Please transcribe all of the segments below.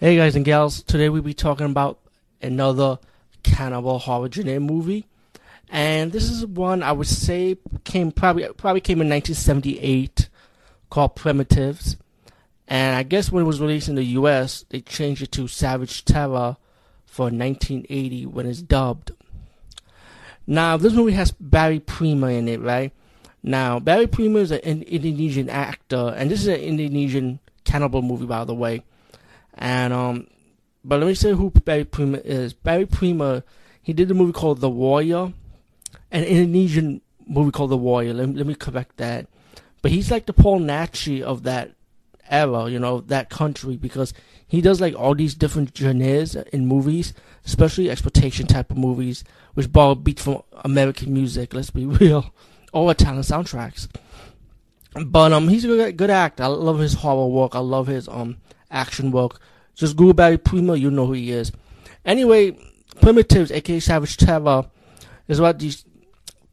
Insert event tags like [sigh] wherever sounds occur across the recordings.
Hey guys and gals, today we'll be talking about another cannibal horror genre movie. And this is one I would say came probably probably came in 1978 called Primitives. And I guess when it was released in the US, they changed it to Savage Terror for 1980 when it's dubbed. Now, this movie has Barry Prima in it, right? Now, Barry Prima is an Indonesian actor, and this is an Indonesian cannibal movie, by the way. And um, but let me say who Barry Prima is. Barry Prima, he did a movie called The Warrior, an Indonesian movie called The Warrior. Let me, let me correct that. But he's like the Paul Naschy of that era, you know, that country, because he does like all these different genres in movies, especially exploitation type of movies, which borrow beats from American music. Let's be [laughs] real, or Italian soundtracks. But um, he's a good, good actor. I love his horror work. I love his um action work. Just Google Barry Prima, you know who he is. Anyway, Primitives, aka Savage Terror, is about these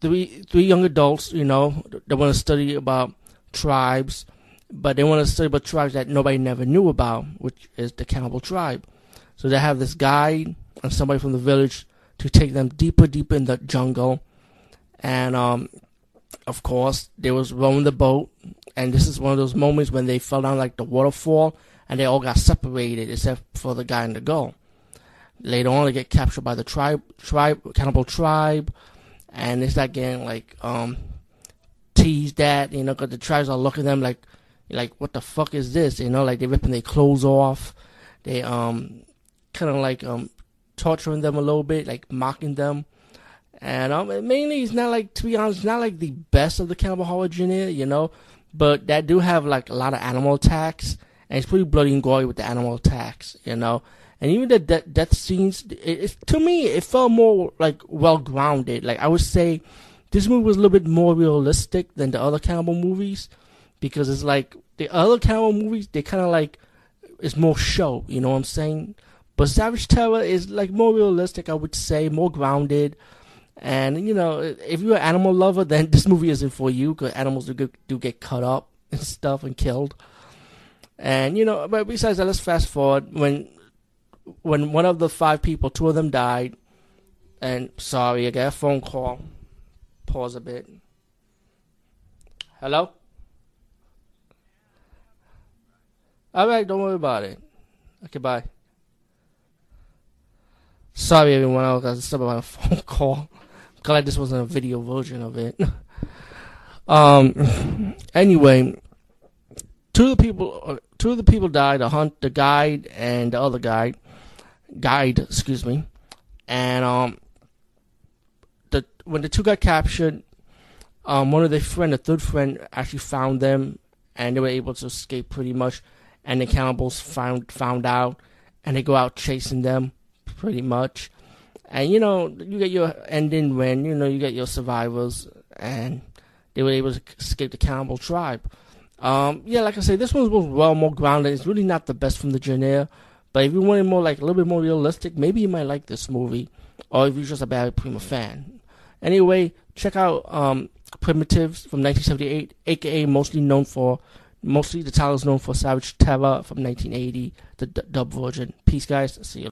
three three young adults. You know, they want to study about tribes, but they want to study about tribes that nobody never knew about, which is the cannibal tribe. So they have this guide and somebody from the village to take them deeper, deeper in the jungle, and um, of course, they was rowing the boat, and this is one of those moments when they fell down like the waterfall, and they all got separated except for the guy in the girl. Later on, they get captured by the tribe, tribe, cannibal tribe, and it's like getting like um teased at, you know, because the tribes are looking at them like, like what the fuck is this, you know, like they're ripping their clothes off, they um kind of like um torturing them a little bit, like mocking them. And um, mainly, it's not like to be honest, it's not like the best of the cannibal horror genre, you know. But that do have like a lot of animal attacks, and it's pretty bloody and gory with the animal attacks, you know. And even the de- death scenes, it, it, to me, it felt more like well grounded. Like I would say, this movie was a little bit more realistic than the other cannibal movies, because it's like the other cannibal movies, they kind of like it's more show, you know what I'm saying? But Savage Terror is like more realistic, I would say, more grounded. And you know, if you're an animal lover, then this movie isn't for you because animals do get, do get cut up and stuff and killed. And you know, but besides that, let's fast forward when when one of the five people, two of them died. And sorry, I got a phone call. Pause a bit. Hello. All right, don't worry about it. Okay, bye. Sorry, everyone. I got stuck on a [laughs] phone call. Glad this wasn't a video version of it. [laughs] um. Anyway, two of the people, uh, two of the people died. The hunt, the guide, and the other guide, guide, excuse me. And um, the when the two got captured, um, one of their friend, the third friend, actually found them, and they were able to escape pretty much. And the cannibals found found out, and they go out chasing them, pretty much. And you know, you get your ending when you know you get your survivors, and they were able to escape the cannibal tribe. Um, yeah, like I say, this one was well more grounded. It's really not the best from the genre, but if you want it more like a little bit more realistic, maybe you might like this movie, or if you're just a Barry Prima fan. Anyway, check out um, Primitives from 1978, aka mostly known for mostly the title is known for Savage Terror from 1980, the d- dub version. Peace, guys. See you.